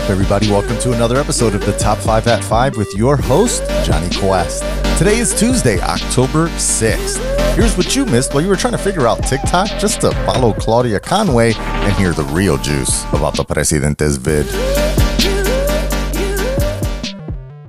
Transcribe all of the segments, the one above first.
up, everybody? Welcome to another episode of the Top 5 at 5 with your host, Johnny Quest. Today is Tuesday, October 6th. Here's what you missed while you were trying to figure out TikTok just to follow Claudia Conway and hear the real juice about the Presidente's vid.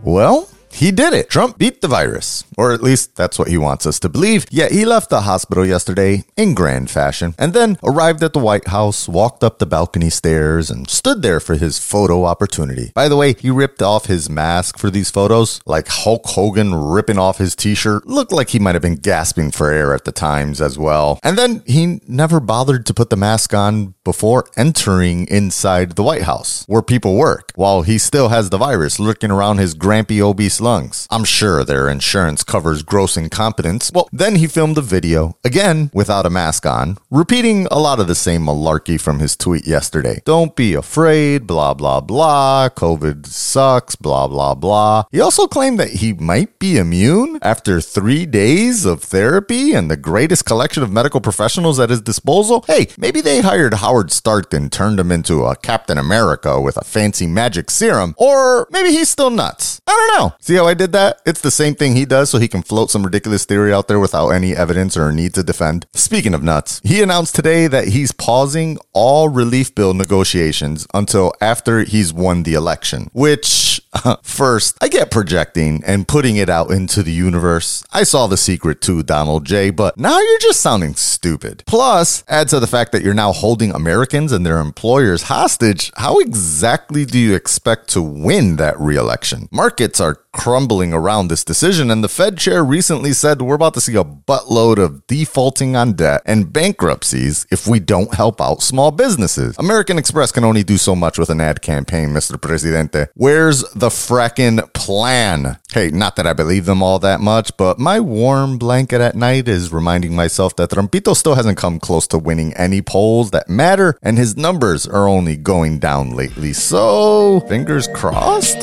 Well, he did it. Trump beat the virus, or at least that's what he wants us to believe. Yet he left the hospital yesterday in grand fashion and then arrived at the White House, walked up the balcony stairs, and stood there for his photo opportunity. By the way, he ripped off his mask for these photos, like Hulk Hogan ripping off his t shirt. Looked like he might have been gasping for air at the times as well. And then he never bothered to put the mask on before entering inside the White House, where people work, while he still has the virus lurking around his grampy obese lungs. I'm sure their insurance covers gross incompetence. Well, then he filmed a video, again without a mask on, repeating a lot of the same malarkey from his tweet yesterday. Don't be afraid, blah, blah, blah. COVID sucks, blah, blah, blah. He also claimed that he might be immune after three days of therapy and the greatest collection of medical professionals at his disposal. Hey, maybe they hired Howard Stark and turned him into a Captain America with a fancy magic serum, or maybe he's still nuts. I don't know. See how I did that? It's the same thing he does so he can float some ridiculous theory out there without any evidence or need to defend. Speaking of nuts, he announced today that he's pausing all relief bill negotiations until after he's won the election, which Uh, first, I get projecting and putting it out into the universe. I saw the secret too, Donald J, but now you're just sounding stupid. Plus, add to the fact that you're now holding Americans and their employers hostage, how exactly do you expect to win that re-election? Markets are crumbling around this decision, and the Fed chair recently said we're about to see a buttload of defaulting on debt and bankruptcies if we don't help out small businesses. American Express can only do so much with an ad campaign, Mr. Presidente. Where's the frackin' plan? Hey, not that I believe them all that much, but my warm blanket at night is reminding myself that Trumpito still hasn't come close to winning any polls that matter, and his numbers are only going down lately. So, fingers crossed?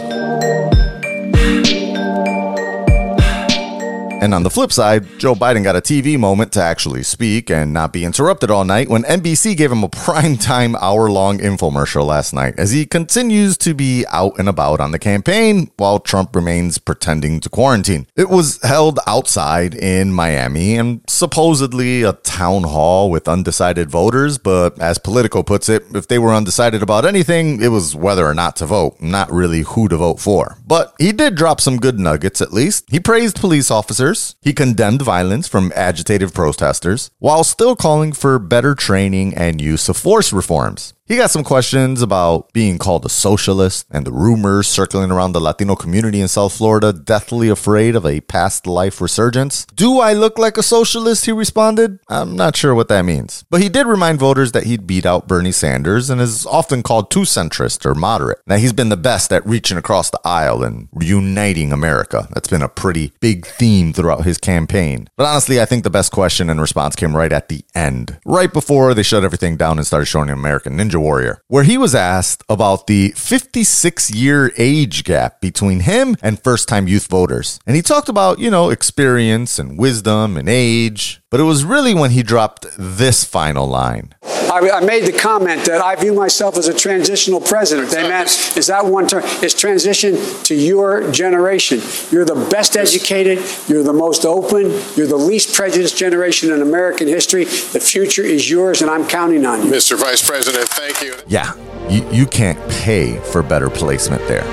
And on the flip side, Joe Biden got a TV moment to actually speak and not be interrupted all night when NBC gave him a primetime hour long infomercial last night as he continues to be out and about on the campaign while Trump remains pretending to quarantine. It was held outside in Miami and supposedly a town hall with undecided voters, but as Politico puts it, if they were undecided about anything, it was whether or not to vote, not really who to vote for. But he did drop some good nuggets at least. He praised police officers he condemned violence from agitated protesters while still calling for better training and use of force reforms. He got some questions about being called a socialist and the rumors circling around the Latino community in South Florida, deathly afraid of a past life resurgence. Do I look like a socialist? He responded. I'm not sure what that means. But he did remind voters that he'd beat out Bernie Sanders and is often called too centrist or moderate. Now, he's been the best at reaching across the aisle and reuniting America. That's been a pretty big theme throughout his campaign. But honestly, I think the best question and response came right at the end, right before they shut everything down and started showing American Ninja Warrior, where he was asked about the 56 year age gap between him and first time youth voters. And he talked about, you know, experience and wisdom and age. But it was really when he dropped this final line. I, I, made the comment that I view myself as a transitional president. They meant, is that one term? It's transition to your generation. You're the best educated, you're the most open, you're the least prejudiced generation in American history. The future is yours, and I'm counting on you. Mr. Vice President, thank you. Yeah, you, you can't pay for better placement there.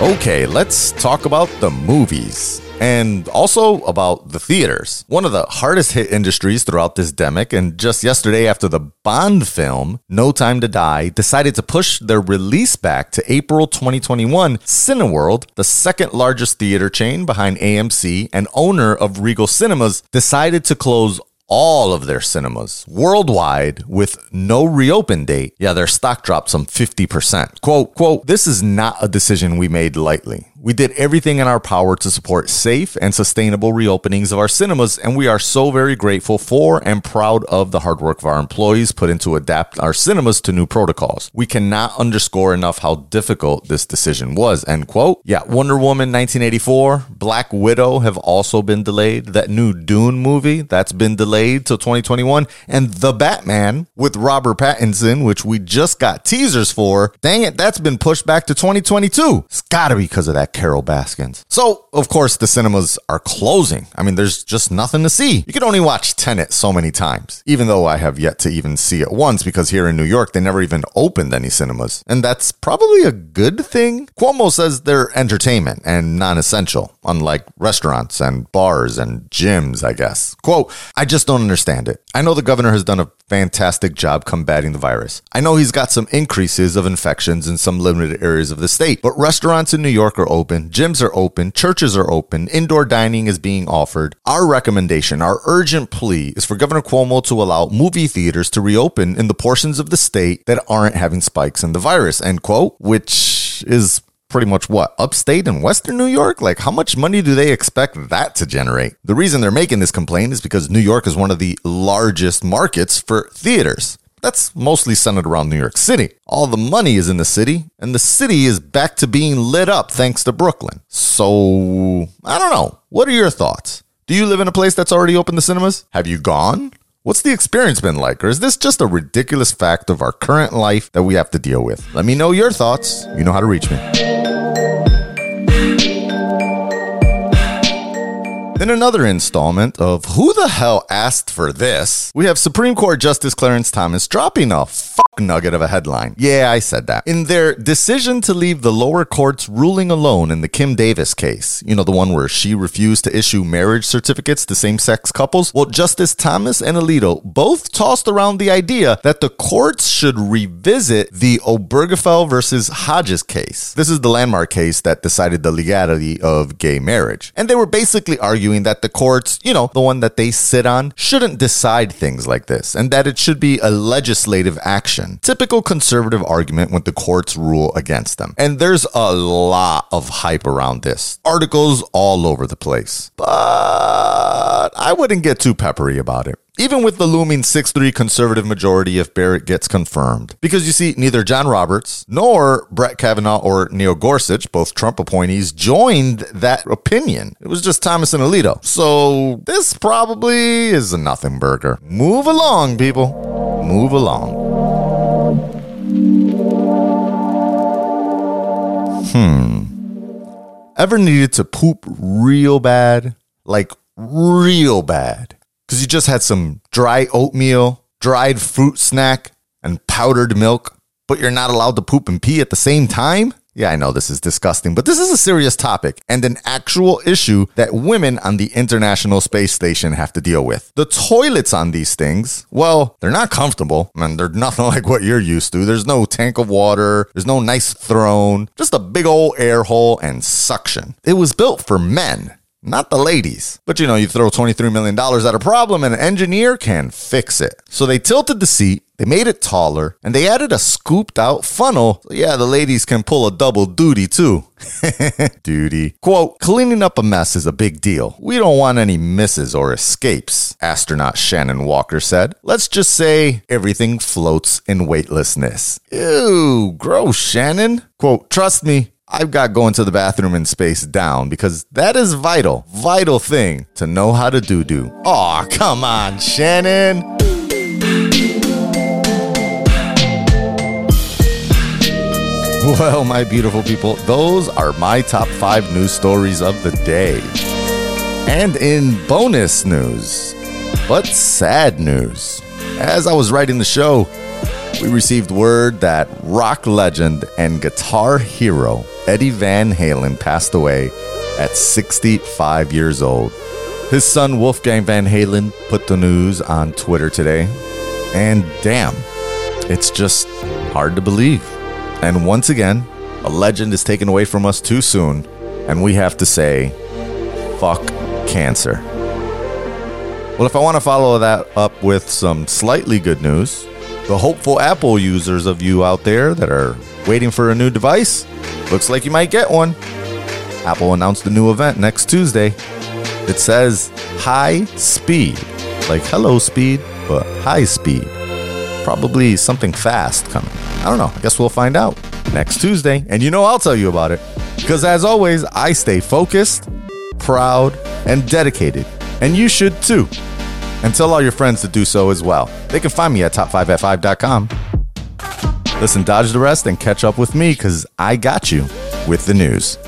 Okay, let's talk about the movies and also about the theaters. One of the hardest hit industries throughout this demic, and just yesterday after the Bond film, No Time to Die, decided to push their release back to April 2021, Cineworld, the second largest theater chain behind AMC and owner of Regal Cinemas, decided to close all of their cinemas worldwide with no reopen date, yeah, their stock dropped some 50%. Quote, quote, this is not a decision we made lightly. We did everything in our power to support safe and sustainable reopenings of our cinemas, and we are so very grateful for and proud of the hard work of our employees put into adapt our cinemas to new protocols. We cannot underscore enough how difficult this decision was. End quote. Yeah, Wonder Woman 1984, Black Widow have also been delayed. That new Dune movie that's been delayed till 2021, and The Batman with Robert Pattinson, which we just got teasers for. Dang it, that's been pushed back to 2022. It's gotta be because of that Carol Baskins. So, of course, the cinemas are closing. I mean, there's just nothing to see. You can only watch Tenet so many times, even though I have yet to even see it once because here in New York, they never even opened any cinemas. And that's probably a good thing. Cuomo says they're entertainment and non essential, unlike restaurants and bars and gyms, I guess. Quote, I just don't understand it. I know the governor has done a fantastic job combating the virus. I know he's got some increases of infections in some limited areas of the state, but restaurants in New York are open, gyms are open, churches are open, indoor dining is being offered. Our recommendation, our urgent plea is for Governor Cuomo to allow movie theaters to reopen in the portions of the state that aren't having spikes in the virus, end quote, which is pretty much what upstate and western New York? Like, how much money do they expect that to generate? The reason they're making this complaint is because New York is one of the largest markets for theaters. That's mostly centered around New York City. All the money is in the city, and the city is back to being lit up thanks to Brooklyn. So, I don't know. What are your thoughts? Do you live in a place that's already opened the cinemas? Have you gone? What's the experience been like? Or is this just a ridiculous fact of our current life that we have to deal with? Let me know your thoughts. You know how to reach me. In another installment of Who the Hell Asked for This, we have Supreme Court Justice Clarence Thomas dropping a nugget of a headline. Yeah, I said that. In their decision to leave the lower court's ruling alone in the Kim Davis case, you know, the one where she refused to issue marriage certificates to same sex couples, well, Justice Thomas and Alito both tossed around the idea that the courts should revisit the Obergefell versus Hodges case. This is the landmark case that decided the legality of gay marriage. And they were basically arguing arguing that the courts, you know, the one that they sit on, shouldn't decide things like this and that it should be a legislative action. Typical conservative argument when the courts rule against them. And there's a lot of hype around this. Articles all over the place. But I wouldn't get too peppery about it even with the looming 6 3 conservative majority if Barrett gets confirmed. Because you see, neither John Roberts nor Brett Kavanaugh or Neil Gorsuch, both Trump appointees, joined that opinion. It was just Thomas and Alito. So this probably is a nothing burger. Move along, people. Move along. Hmm. Ever needed to poop real bad? Like, real bad because you just had some dry oatmeal, dried fruit snack, and powdered milk, but you're not allowed to poop and pee at the same time? Yeah, I know this is disgusting, but this is a serious topic and an actual issue that women on the International Space Station have to deal with. The toilets on these things, well, they're not comfortable. Mean, they're nothing like what you're used to. There's no tank of water, there's no nice throne, just a big old air hole and suction. It was built for men not the ladies. But you know, you throw $23 million at a problem and an engineer can fix it. So they tilted the seat, they made it taller, and they added a scooped out funnel. So yeah, the ladies can pull a double duty too. duty. Quote, cleaning up a mess is a big deal. We don't want any misses or escapes, astronaut Shannon Walker said. Let's just say everything floats in weightlessness. Ew, gross, Shannon. Quote, trust me, I've got going to the bathroom and space down because that is vital, vital thing to know how to do do. Aw, come on, Shannon. Well, my beautiful people, those are my top five news stories of the day. And in bonus news, but sad news, as I was writing the show, we received word that rock legend and guitar hero Eddie Van Halen passed away at 65 years old. His son Wolfgang Van Halen put the news on Twitter today, and damn, it's just hard to believe. And once again, a legend is taken away from us too soon, and we have to say, fuck cancer. Well, if I want to follow that up with some slightly good news, the hopeful Apple users of you out there that are waiting for a new device, looks like you might get one. Apple announced a new event next Tuesday. It says hi speed, like hello speed, but high speed. Probably something fast coming. I don't know. I guess we'll find out next Tuesday. And you know, I'll tell you about it. Because as always, I stay focused, proud, and dedicated. And you should too. And tell all your friends to do so as well. They can find me at top5at5.com. Listen, dodge the rest and catch up with me because I got you with the news.